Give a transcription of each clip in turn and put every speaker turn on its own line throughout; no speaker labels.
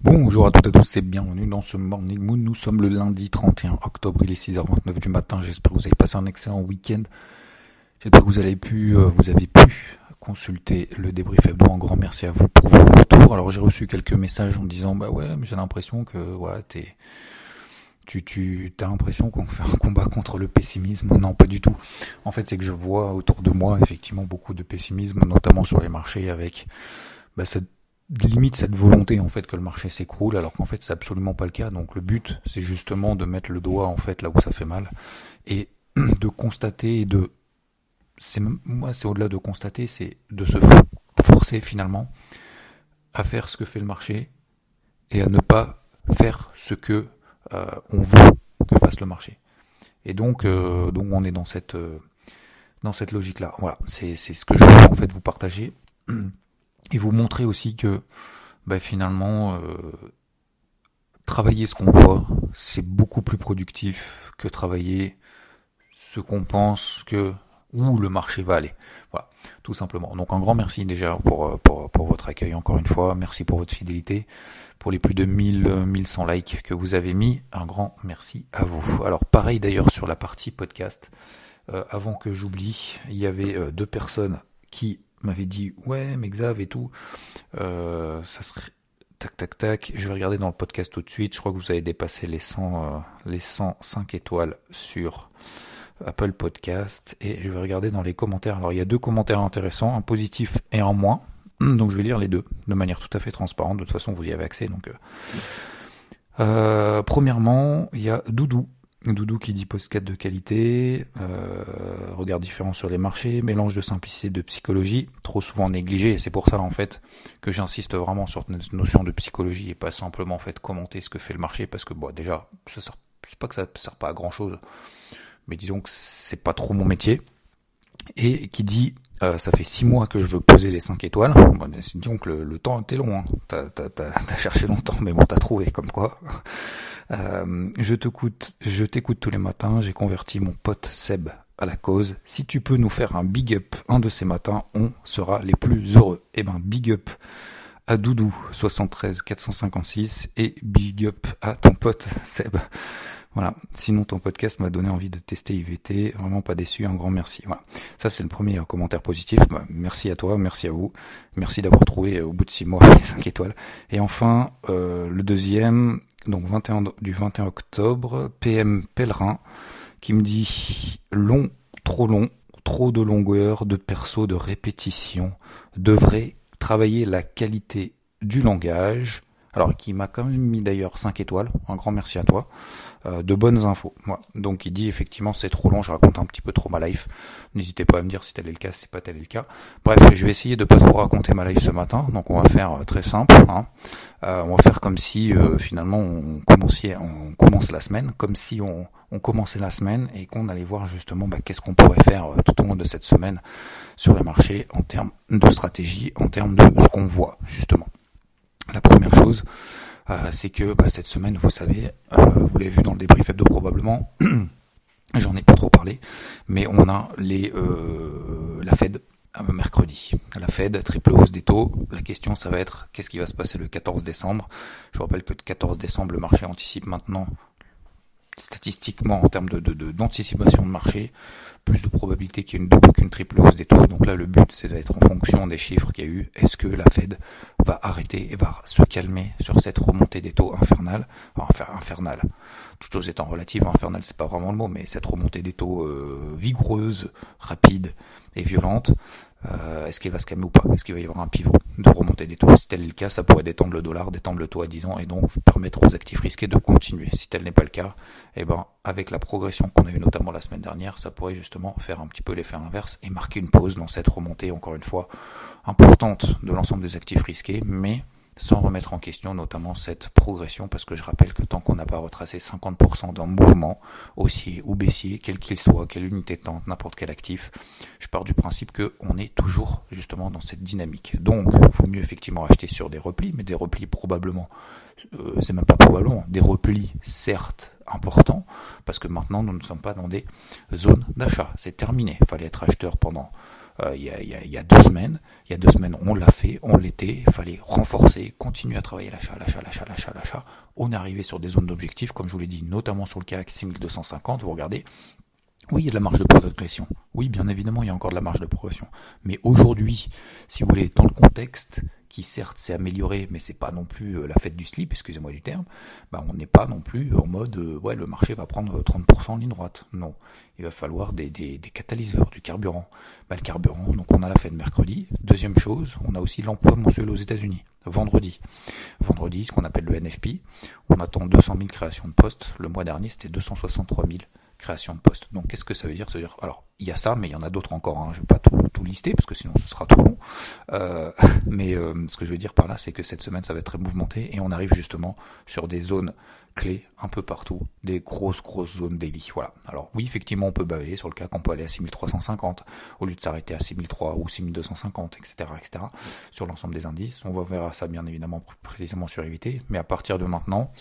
Bonjour à toutes et à tous et bienvenue dans ce Morning Moon. Nous sommes le lundi 31 octobre, il est 6h29 du matin. J'espère que vous avez passé un excellent week-end. J'espère que vous avez pu, euh, vous avez pu consulter le débrief hebdo. Un grand merci à vous pour vos retours. Alors j'ai reçu quelques messages en disant bah ouais, j'ai l'impression que ouais, t'es tu, tu as l'impression qu'on fait un combat contre le pessimisme. Non, pas du tout. En fait, c'est que je vois autour de moi effectivement beaucoup de pessimisme, notamment sur les marchés, avec bah, cette limite cette volonté en fait que le marché s'écroule, alors qu'en fait c'est absolument pas le cas. Donc le but, c'est justement de mettre le doigt en fait là où ça fait mal et de constater et de c'est moi c'est au-delà de constater, c'est de se forcer finalement à faire ce que fait le marché et à ne pas faire ce que euh, on veut que fasse le marché. Et donc, euh, donc on est dans cette euh, dans cette logique là. Voilà, c'est c'est ce que je veux en fait vous partager et vous montrer aussi que bah, finalement travailler ce qu'on voit, c'est beaucoup plus productif que travailler ce qu'on pense que où le marché va aller. Voilà, tout simplement. Donc un grand merci déjà pour, pour, pour votre accueil encore une fois. Merci pour votre fidélité. Pour les plus de 1000, 1100 likes que vous avez mis, un grand merci à vous. Alors pareil d'ailleurs sur la partie podcast. Euh, avant que j'oublie, il y avait euh, deux personnes qui m'avaient dit ouais mais Xav et tout, euh, ça serait tac tac tac. Je vais regarder dans le podcast tout de suite. Je crois que vous avez dépassé les 100 les 105 étoiles sur Apple Podcast et je vais regarder dans les commentaires. Alors il y a deux commentaires intéressants, un positif et un moins. Donc je vais lire les deux de manière tout à fait transparente. De toute façon vous y avez accès. Donc euh, euh premièrement il y a Doudou. Doudou qui dit podcast de qualité, euh, regard différent sur les marchés, mélange de simplicité et de psychologie, trop souvent négligé, et c'est pour ça en fait que j'insiste vraiment sur cette notion de psychologie et pas simplement en fait commenter ce que fait le marché, parce que bon déjà, ça sert, c'est pas que ça sert pas à grand chose, mais disons que c'est pas trop mon métier. Et qui dit, euh, ça fait six mois que je veux poser les cinq étoiles. Bon, disons que le, temps était long. Hein. T'as, as, cherché longtemps, mais bon, t'as trouvé comme quoi. Euh, je t'écoute, tous les matins. J'ai converti mon pote Seb à la cause. Si tu peux nous faire un big up un de ces matins, on sera les plus heureux. Eh ben, big up à Doudou 73 456 et big up à ton pote Seb. Voilà. Sinon, ton podcast m'a donné envie de tester IVT. Vraiment pas déçu. Un grand merci. Voilà. Ça, c'est le premier commentaire positif. Bah, merci à toi. Merci à vous. Merci d'avoir trouvé euh, au bout de six mois les 5 étoiles. Et enfin, euh, le deuxième, donc 21, du 21 octobre, PM Pèlerin, qui me dit long, trop long, trop de longueur, de perso, de répétition, devrait travailler la qualité du langage, alors qui m'a quand même mis d'ailleurs 5 étoiles, un grand merci à toi, de bonnes infos. Donc il dit effectivement c'est trop long, je raconte un petit peu trop ma life. N'hésitez pas à me dire si tel est le cas, si pas tel est le cas. Bref, je vais essayer de pas trop raconter ma life ce matin, donc on va faire euh, très simple. Hein. Euh, on va faire comme si finalement on commençait, on commence la semaine, comme si on, on commençait la semaine et qu'on allait voir justement bah, qu'est-ce qu'on pourrait faire tout au long de cette semaine sur les marchés en termes de stratégie, en termes de ce qu'on voit justement. La première chose, euh, c'est que bah, cette semaine, vous savez, euh, vous l'avez vu dans le débrief hebdo probablement, j'en ai pas trop parlé, mais on a les euh, la Fed mercredi. La Fed, triple hausse des taux. La question, ça va être qu'est-ce qui va se passer le 14 décembre? Je vous rappelle que le 14 décembre, le marché anticipe maintenant statistiquement en termes de d'anticipation de, marché, plus de probabilité qu'il y ait une double qu'une triple hausse des taux. Donc là, le but, c'est d'être en fonction des chiffres qu'il y a eu. Est-ce que la Fed va arrêter et va se calmer sur cette remontée des taux infernale Enfin, infernale. Toute chose étant relative, infernale, c'est pas vraiment le mot, mais cette remontée des taux euh, vigoureuse, rapide et violente, euh, est-ce qu'il va se calmer ou pas? Est-ce qu'il va y avoir un pivot de remontée des taux? Si tel est le cas, ça pourrait détendre le dollar, détendre le taux à 10 ans et donc permettre aux actifs risqués de continuer. Si tel n'est pas le cas, eh ben, avec la progression qu'on a eue notamment la semaine dernière, ça pourrait justement faire un petit peu l'effet inverse et marquer une pause dans cette remontée, encore une fois, importante de l'ensemble des actifs risqués, mais sans remettre en question notamment cette progression, parce que je rappelle que tant qu'on n'a pas retracé 50% d'un mouvement, haussier ou baissier, quel qu'il soit, quelle unité de temps, n'importe quel actif, je pars du principe qu'on est toujours justement dans cette dynamique. Donc, il faut mieux effectivement acheter sur des replis, mais des replis probablement, euh, c'est même pas probablement, des replis certes importants, parce que maintenant nous ne sommes pas dans des zones d'achat. C'est terminé. Il fallait être acheteur pendant euh, il, y a, il, y a, deux semaines. Il y a deux semaines, on l'a fait, on l'était. Il fallait renforcer, continuer à travailler l'achat, l'achat, l'achat, l'achat, l'achat. On est arrivé sur des zones d'objectifs, comme je vous l'ai dit, notamment sur le CAC 6250. Vous regardez, oui, il y a de la marge de progression. Oui, bien évidemment, il y a encore de la marge de progression. Mais aujourd'hui, si vous voulez, dans le contexte qui certes s'est amélioré, mais c'est pas non plus euh, la fête du slip, excusez-moi du terme, bah on n'est pas non plus en mode euh, ouais le marché va prendre 30% en ligne droite. Non, il va falloir des, des, des catalyseurs, du carburant. Bah, le carburant, donc on a la fête mercredi. Deuxième chose, on a aussi l'emploi mensuel aux États-Unis. Vendredi. Vendredi, ce qu'on appelle le NFP. On attend 200 000 créations de postes. Le mois dernier, c'était 263 000 création de poste. Donc qu'est-ce que ça veut dire? Ça veut dire alors il y a ça, mais il y en a d'autres encore. Hein. Je vais pas tout, tout, lister parce que sinon ce sera trop long. Euh, mais euh, ce que je veux dire par là, c'est que cette semaine ça va être très mouvementé et on arrive justement sur des zones clés un peu partout, des grosses grosses zones daily. Voilà. Alors oui, effectivement, on peut baver sur le cas qu'on peut aller à 6350 au lieu de s'arrêter à 6003 ou 6250, etc., etc. Sur l'ensemble des indices, on va verra ça bien évidemment précisément sur éviter. Mais à partir de maintenant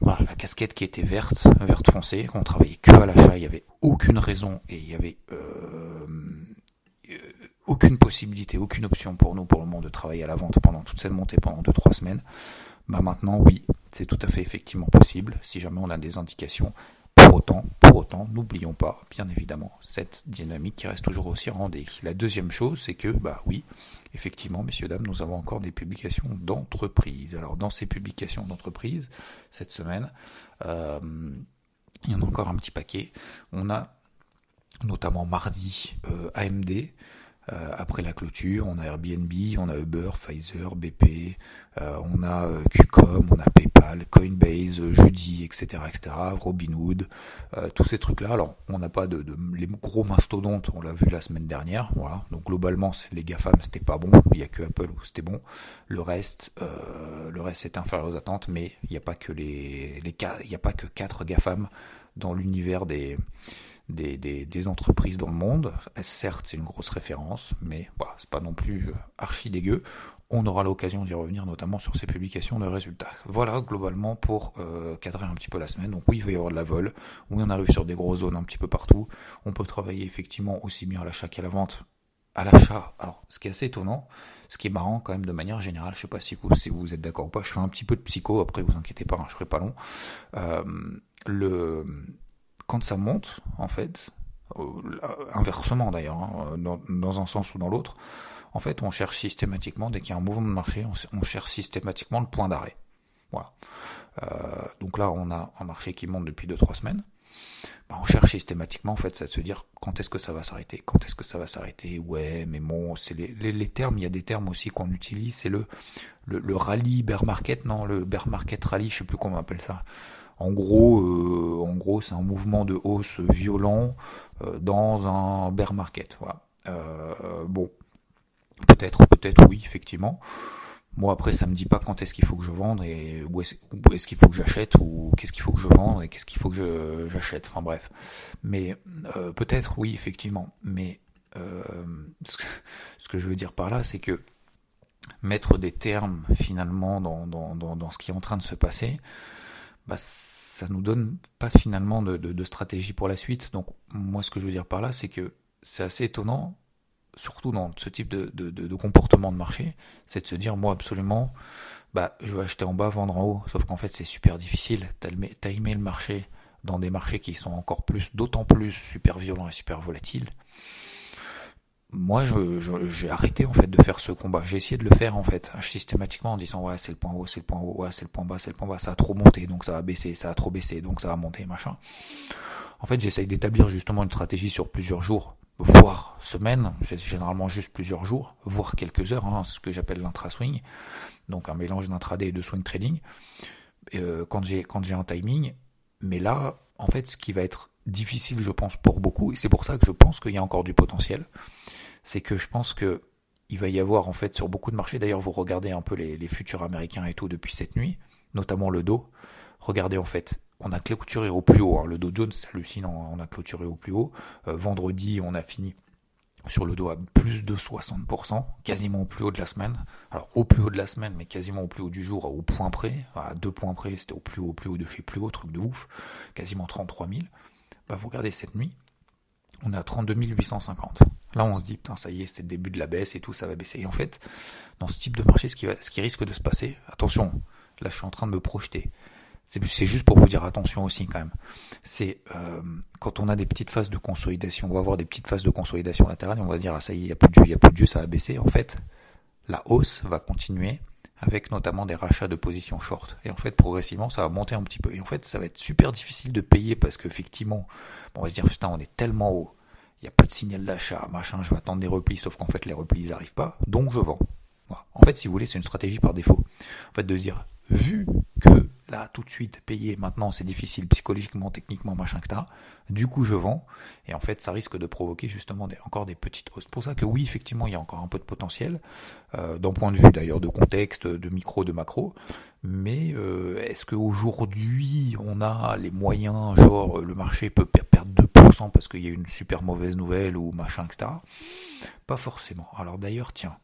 voilà, la casquette qui était verte, verte foncée, on travaillait que à l'achat, il n'y avait aucune raison et il y avait euh, euh, aucune possibilité, aucune option pour nous, pour le moment, de travailler à la vente pendant toute cette montée pendant 2-3 semaines. Bah maintenant, oui, c'est tout à fait effectivement possible, si jamais on a des indications pour autant, pour autant, n'oublions pas, bien évidemment, cette dynamique qui reste toujours aussi rendée. La deuxième chose, c'est que, bah oui, effectivement, messieurs, dames, nous avons encore des publications d'entreprise. Alors, dans ces publications d'entreprise, cette semaine, euh, il y en a encore un petit paquet. On a notamment mardi euh, AMD, euh, après la clôture, on a Airbnb, on a Uber, Pfizer, BP, on a euh, Qcom, on a PayPal, Coinbase, jeudi, etc., etc., Robinhood, tous ces trucs-là. Alors, on n'a pas de, les gros mastodontes, on l'a vu la semaine dernière, voilà. Donc globalement, les GAFAM, c'était pas bon. Il y a que Apple où c'était bon. Le reste, le reste est inférieur aux attentes, mais il n'y a pas que les, les il n'y a pas que quatre GAFAM dans l'univers des des, des, entreprises dans le monde. Certes, c'est une grosse référence, mais voilà, c'est pas non plus euh, archi dégueu. On aura l'occasion d'y revenir, notamment sur ces publications de résultats. Voilà, globalement, pour euh, cadrer un petit peu la semaine. Donc oui, il va y avoir de la vol. Oui, on arrive sur des grosses zones un petit peu partout. On peut travailler effectivement aussi bien à l'achat qu'à la vente. À l'achat, alors ce qui est assez étonnant, ce qui est marrant quand même de manière générale, je sais pas si vous, si vous êtes d'accord ou pas, je fais un petit peu de psycho, après vous inquiétez pas, hein, je ferai pas long. Euh, le quand ça monte, en fait, euh, inversement d'ailleurs, hein, dans, un sens ou dans l'autre, en fait, on cherche systématiquement, dès qu'il y a un mouvement de marché, on, cherche systématiquement le point d'arrêt. Voilà. Euh, donc là, on a un marché qui monte depuis 2-3 semaines. Bah, on cherche systématiquement, en fait, ça de se dire quand est-ce que ça va s'arrêter, quand est-ce que ça va s'arrêter. Ouais, mais bon, c'est les, termes. Il y a des termes aussi qu'on utilise. C'est le, le, rallye bear market, non, le bear market rally, je sais plus comment on appelle ça. En gros, euh, en gros, c'est un mouvement de hausse violent euh, dans un bear market. Voilà. Bon, peut-être, peut-être oui, effectivement. Moi après ça me dit pas quand est-ce qu'il faut que je vende et où est-ce qu'il faut que j'achète ou qu'est-ce qu'il faut que je vende et qu'est-ce qu'il faut que j'achète. Enfin bref. Mais peut-être oui effectivement. Mais ce, que, ce, que, je veux dire par là c'est que mettre des termes finalement dans, dans, dans, ce qui est en train de se passer, bah, ça nous donne pas finalement de, stratégie pour la suite. Donc moi ce que je veux dire par là, c'est que c'est assez étonnant, surtout dans ce type de, comportement de marché, c'est de se dire moi absolument, bah je vais acheter en bas, vendre en haut. Sauf qu'en fait c'est super difficile. Timer le marché dans des marchés qui sont encore plus, d'autant plus super violents et super volatiles moi, j'ai arrêté en fait de faire ce combat. J'ai essayé de le faire en fait systématiquement en disant ouais c'est le point haut, c'est le point haut, ouais c'est le point bas, c'est le point bas. Ça a trop monté, donc ça va baisser, ça a trop baissé, donc ça va monter, machin. En fait, j'essaye d'établir justement une stratégie sur plusieurs jours, voire semaines. Généralement juste plusieurs jours, voire quelques heures. Hein, ce que j'appelle l'intra-swing, donc un mélange d'intraday et de swing trading. Euh, quand j'ai quand j'ai un timing, mais là, en fait, ce qui va être difficile, je pense, pour beaucoup, et c'est pour ça que je pense qu'il y a encore du potentiel, c'est que je pense que il va y avoir en fait sur beaucoup de marchés, d'ailleurs vous regardez un peu les, les futurs américains et tout depuis cette nuit, notamment le dos, regardez en fait, on a clôturé au plus haut, hein. le Dow Jones c'est hallucinant, on a clôturé au plus haut, euh, vendredi on a fini sur le dos à plus de 60%, quasiment au plus haut de la semaine. Alors au plus haut de la semaine, mais quasiment au plus haut du jour, au point près, à deux points près, c'était au plus haut, au plus haut de chez plus haut, truc de ouf, quasiment 33 000. Bah vous regardez cette nuit, on est à 32 850. Là on se dit, putain ça y est, c'est le début de la baisse et tout, ça va baisser. Et en fait, dans ce type de marché, ce qui, va, ce qui risque de se passer, attention, là je suis en train de me projeter, c'est juste pour vous dire attention aussi quand même. C'est euh, quand on a des petites phases de consolidation, on va avoir des petites phases de consolidation latérale on va se dire ah ça y est, il y a plus de jeu, il y a plus de jeu, ça va baisser. En fait, la hausse va continuer avec notamment des rachats de positions short. Et en fait, progressivement, ça va monter un petit peu. Et en fait, ça va être super difficile de payer parce qu'effectivement, on va se dire putain, on est tellement haut, il n'y a pas de signal d'achat, machin, je vais attendre des replis, sauf qu'en fait les replis ils n'arrivent pas, donc je vends. En fait, si vous voulez, c'est une stratégie par défaut. En fait, de se dire, vu tout de suite, payer maintenant, c'est difficile psychologiquement, techniquement, machin, etc. Du coup, je vends. Et en fait, ça risque de provoquer justement encore des petites hausses. pour ça que oui, effectivement, il y a encore un peu de potentiel, euh, d'un point de vue d'ailleurs de contexte, de micro, de macro. Mais euh, est-ce qu'aujourd'hui, on a les moyens, genre le marché peut perdre 2% parce qu'il y a une super mauvaise nouvelle ou machin, etc. Pas forcément. Alors d'ailleurs, tiens,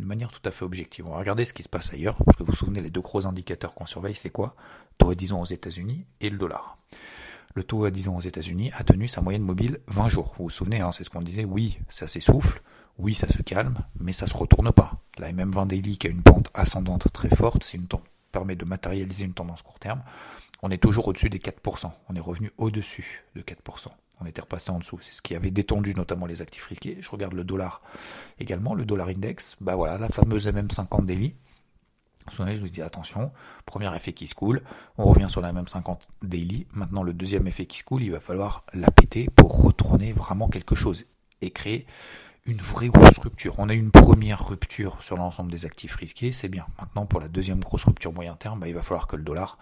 de manière tout à fait objective. On va regarder ce qui se passe ailleurs, parce que vous vous souvenez, les deux gros indicateurs qu'on surveille, c'est quoi? Taux à 10 ans aux États-Unis et le dollar. Le taux à 10 ans aux États-Unis a tenu sa moyenne mobile 20 jours. Vous vous souvenez, hein, c'est ce qu'on disait, oui, ça s'essouffle, oui, ça se calme, mais ça se retourne pas. La MM20 Daily qui a une pente ascendante très forte, c'est une permet de matérialiser une tendance court terme. On est toujours au-dessus des 4%. On est revenu au-dessus de 4% on était repassé en dessous. C'est ce qui avait détendu notamment les actifs risqués. Je regarde le dollar également, le dollar index. Bah voilà, la fameuse MM50 daily. Souvenez, je vous dis attention, premier effet qui se coule, on revient sur la même 50 daily. Maintenant, le deuxième effet qui se coule, il va falloir la péter pour retourner vraiment quelque chose et créer une vraie grosse rupture. On a une première rupture sur l'ensemble des actifs risqués, c'est bien. Maintenant, pour la deuxième grosse rupture moyen terme, bah, il va falloir que le dollar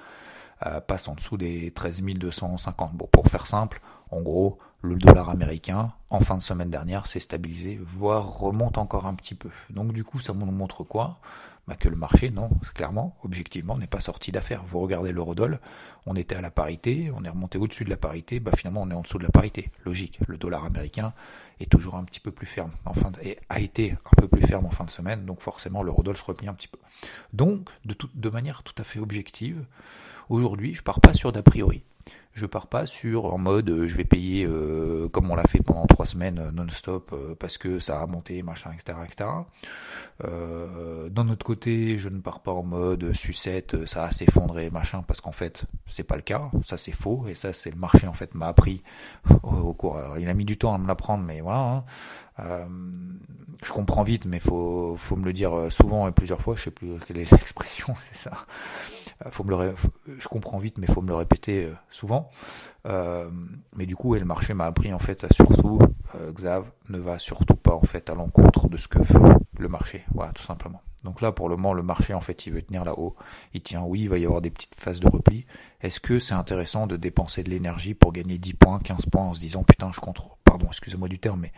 euh, passe en dessous des 13 250. Bon, pour faire simple, en gros, le dollar américain, en fin de semaine dernière, s'est stabilisé, voire remonte encore un petit peu. Donc du coup, ça nous montre quoi? Bah, Que le marché, non, clairement, objectivement, n'est pas sorti d'affaires. Vous regardez l'eurodoll, on était à la parité, on est remonté au-dessus de la parité, bah finalement on est en dessous de la parité. Logique, le dollar américain est toujours un petit peu plus ferme, en fin et a été un peu plus ferme en fin de semaine, donc forcément l'eurodoll se replie un petit peu. Donc, de, de manière tout à fait objective, aujourd'hui, je pars pas sur d'a priori je pars pas sur en mode euh, je vais payer euh, comme on l'a fait pendant trois semaines euh, non-stop parce que ça a monté machin etc etc d'un autre côté je ne pars pas en mode sucette ça a s'effondré machin parce qu'en fait c'est pas le cas. Ça c'est faux. Et ça c'est le marché en fait m'a appris au, cours. Il a mis du temps à me l'apprendre mais voilà hein. Je comprends vite mais faut faut me le dire souvent et plusieurs fois je sais plus quelle est l'expression c'est ça euh, faut me le je comprends vite, mais faut me le répéter euh, souvent. Euh, mais du coup, et le marché m'a appris en fait à surtout, Xav ne va surtout pas en fait à l'encontre de ce que veut le marché. Voilà, tout simplement. Donc là, pour le moment, le marché, en fait, il veut tenir là-haut. Il tient, oui, il va y avoir des petites phases de repli. Est-ce que c'est intéressant de dépenser de l'énergie pour gagner 10 points, 15 points en se disant, putain, je contre, pardon, excusez-moi du terme, mais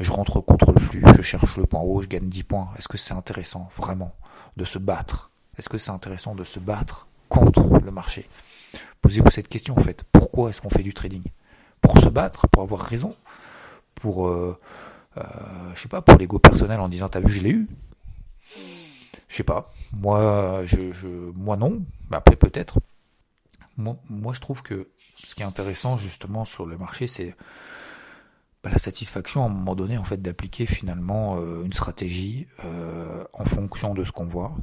je rentre contre le flux, je cherche le point haut, je gagne 10 points. Est-ce que c'est intéressant, vraiment, de se battre? Est-ce que c'est intéressant de se battre contre le marché? Posez-vous cette question en fait. Pourquoi est-ce qu'on fait du trading? Pour se battre, pour avoir raison, pour, euh, euh, je sais pas, pour l'ego personnel en disant t'as vu, je l'ai eu? Je sais pas. Moi, je, moi non. Mais après peut-être. Moi, je trouve que ce qui est intéressant justement sur le marché, c'est la satisfaction à un moment donné en fait d'appliquer finalement euh, une stratégie en fonction de ce qu'on voit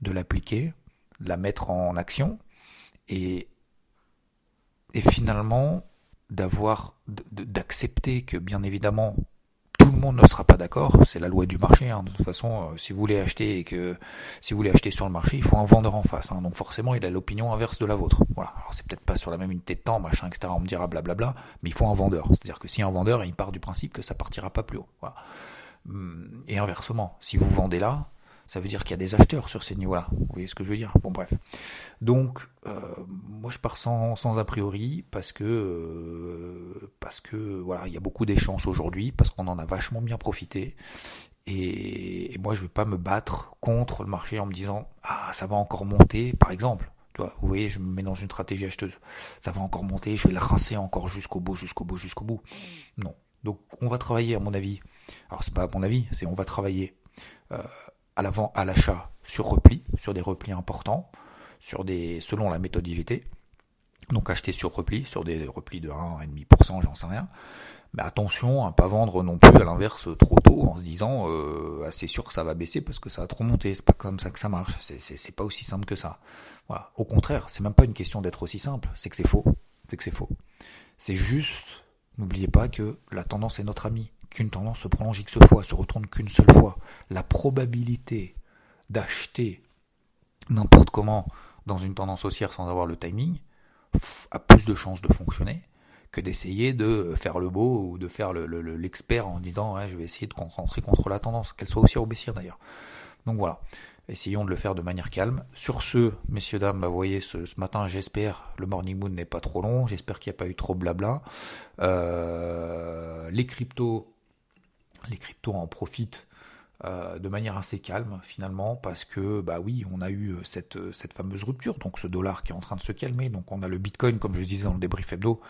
de l'appliquer, de la mettre en action et, et finalement d'avoir d'accepter que bien évidemment tout le monde ne sera pas d'accord, c'est la loi du marché. Hein. De toute façon, euh, si vous voulez acheter et que si vous voulez acheter sur le marché, il faut un vendeur en face. Hein. Donc forcément, il a l'opinion inverse de la vôtre. Voilà. Alors c'est peut-être pas sur la même unité de temps, machin, etc. On me dira blablabla, mais il faut un vendeur. C'est-à-dire que si un vendeur, il part du principe que ça partira pas plus haut. Hum, et inversement, si vous vendez là, ça veut dire qu'il y a des acheteurs sur ces niveaux-là. Vous voyez ce que je veux dire? Bon bref. Donc euh, moi je pars sans, sans a priori parce que euh, parce que voilà il y a beaucoup d'échéances aujourd'hui parce qu'on en a vachement bien profité Et, moi, je vais pas me battre contre le marché en me disant ah ça va encore monter, par exemple. Tu vois, vous voyez, je me mets dans une stratégie acheteuse. Ça va encore monter, je vais le rincer encore jusqu'au bout, jusqu'au bout, jusqu'au bout. Non. Donc on va travailler, à mon avis. Alors c'est pas à mon avis, c'est on va travailler euh, à l'avant, à l'achat sur repli, sur des replis importants, sur des selon la méthode IVT. Donc acheter sur repli, sur des replis de 1,5%, j'en sais rien. Mais attention à pas vendre non plus à l'inverse trop tôt en se disant euh, c'est sûr que ça va baisser parce que ça a trop monté. C'est pas comme ça que ça marche. C'est, pas aussi simple que ça. Voilà. Au contraire, c'est même pas une question d'être aussi simple. C'est que c'est faux. C'est que c'est faux. C'est juste, n'oubliez pas que la tendance est notre amie. Qu'une tendance se prolonge X fois, se retourne qu'une seule fois. La probabilité d'acheter n'importe comment dans une tendance haussière sans avoir le timing a plus de chances de fonctionner que d'essayer de faire le beau ou de faire l'expert le, en disant je vais essayer de rentrer contre la tendance, qu'elle soit aussi ou baissière d'ailleurs. Donc voilà, essayons de le faire de manière calme. Sur ce, messieurs, dames, bah, vous voyez, ce, matin, j'espère, le morning moon n'est pas trop long, j'espère qu'il n'y a pas eu trop blabla. Euh, les cryptos, les cryptos en profitent euh, de manière assez calme finalement parce que bah oui on a eu cette, cette fameuse rupture donc ce dollar qui est en train de se calmer donc on a le bitcoin comme je disais dans le débrief hebdo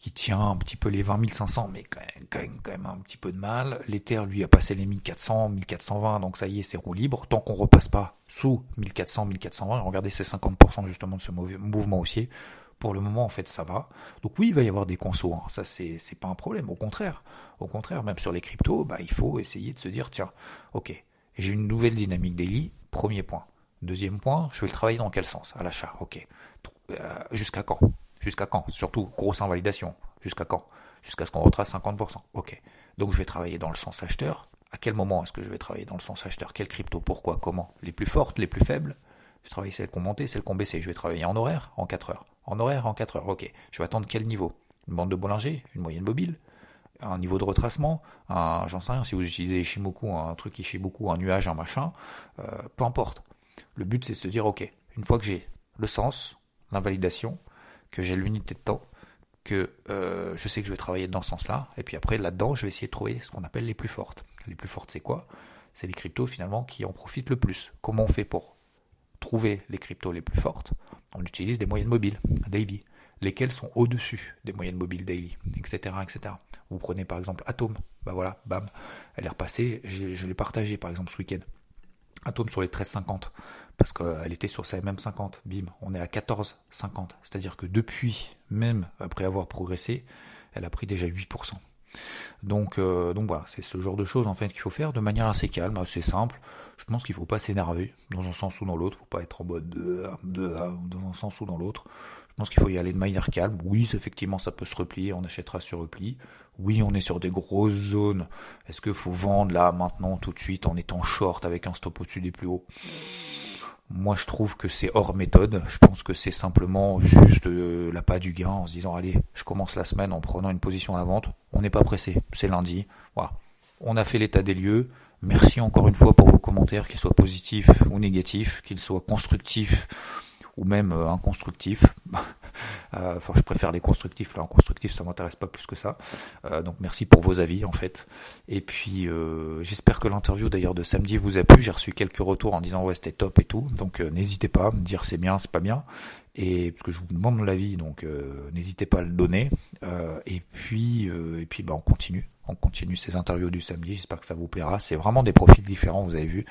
qui tient un petit peu les 20 500, mais quand même, quand même, un petit peu de mal. L'Ether, lui, a passé les 1400, 1420, donc ça y est, c'est roue libre. Tant qu'on repasse pas sous 1400, 1420, regardez ces 50% justement de ce mouvement haussier, pour le moment, en fait, ça va. Donc oui, il va y avoir des consos, hein. ça c'est, c'est pas un problème, au contraire. Au contraire, même sur les cryptos, bah, il faut essayer de se dire, tiens, ok, j'ai une nouvelle dynamique daily, premier point. Deuxième point, je vais le travailler dans quel sens? À l'achat, ok. Euh, jusqu'à quand? Jusqu'à quand? Surtout, grosse invalidation. Jusqu'à quand? Jusqu'à ce qu'on retrace 50%. Ok. Donc je vais travailler dans le sens acheteur. À quel moment est-ce que je vais travailler dans le sens acheteur? Quelle crypto? Pourquoi? Comment? Les plus fortes, les plus faibles? Je travaille ont monté, celles qui ont baissé. Je vais travailler en horaire, en 4 heures. En horaire, en 4 heures. Ok. Je vais attendre quel niveau? Une bande de Bollinger Une moyenne mobile? Un niveau de retracement, un, j'en sais rien, si vous utilisez Ishimoku, un truc Ishimoku, un nuage, un machin, euh, peu importe. Le but c'est de se dire, ok, une fois que j'ai le sens, l'invalidation, que j'ai l'unité de temps, que euh, je sais que je vais travailler dans ce sens-là, et puis après là-dedans, je vais essayer de trouver ce qu'on appelle les plus fortes. Les plus fortes, c'est quoi? C'est les cryptos finalement qui en profitent le plus. Comment on fait pour trouver les cryptos les plus fortes On utilise des moyennes mobiles, daily, lesquelles sont au-dessus des moyennes mobiles daily, etc., etc. Vous prenez par exemple Atom, bah voilà, bam, elle est repassée, je l'ai partagé par exemple ce week-end. Atom sur les 13,50 parce qu'elle était sur sa MM50, bim, on est à 14,50. C'est-à-dire que depuis, même après avoir progressé, elle a pris déjà 8%. Donc, euh, donc voilà, c'est ce genre de choses en fait qu'il faut faire de manière assez calme, assez simple. Je pense qu'il ne faut pas s'énerver dans un sens ou dans l'autre, il ne faut pas être en mode de, de, dans un sens ou dans l'autre. Je pense qu'il faut y aller de manière calme. Oui, effectivement, ça peut se replier, on achètera sur repli. Oui, on est sur des grosses zones. Est-ce qu'il faut vendre là, maintenant, tout de suite, en étant short avec un stop au-dessus des plus hauts? Moi, je trouve que c'est hors méthode. Je pense que c'est simplement juste euh, la pas du gain en se disant allez, je commence la semaine en prenant une position à la vente. On n'est pas pressé. C'est lundi. Voilà. On a fait l'état des lieux. Merci encore une fois pour vos commentaires, qu'ils soient positifs ou négatifs, qu'ils soient constructifs ou même euh, inconstructifs. Euh, enfin, je préfère les constructifs. Là, en constructif, ça m'intéresse pas plus que ça. Euh, donc, merci pour vos avis, en fait. Et puis, euh, j'espère que l'interview d'ailleurs de samedi vous a plu. J'ai reçu quelques retours en disant ouais, c'était top et tout. Donc, n'hésitez pas à me dire c'est bien, c'est pas bien. Et parce que je vous demande l'avis, donc n'hésitez pas à le donner. et puis, et puis, bah, on continue. On continue ces interviews du samedi. J'espère que ça vous plaira. C'est vraiment des profils différents, vous avez vu.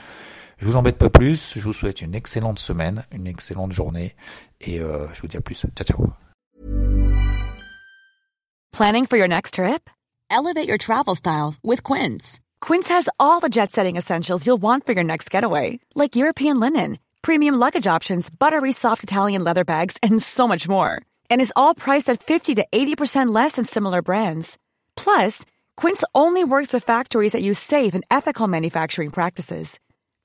Je vous embête pas plus. Je vous souhaite une excellente semaine, une excellente journée. Et euh, je vous dis à plus. Ciao, ciao.
Planning for your next trip? Elevate your travel style with Quince. Quince has all the jet setting essentials you'll want for your next getaway, like European linen, premium luggage options, buttery soft Italian leather bags, and so much more. And is all priced at 50 to 80% less than similar brands. Plus, Quince only works with factories that use safe and ethical manufacturing practices.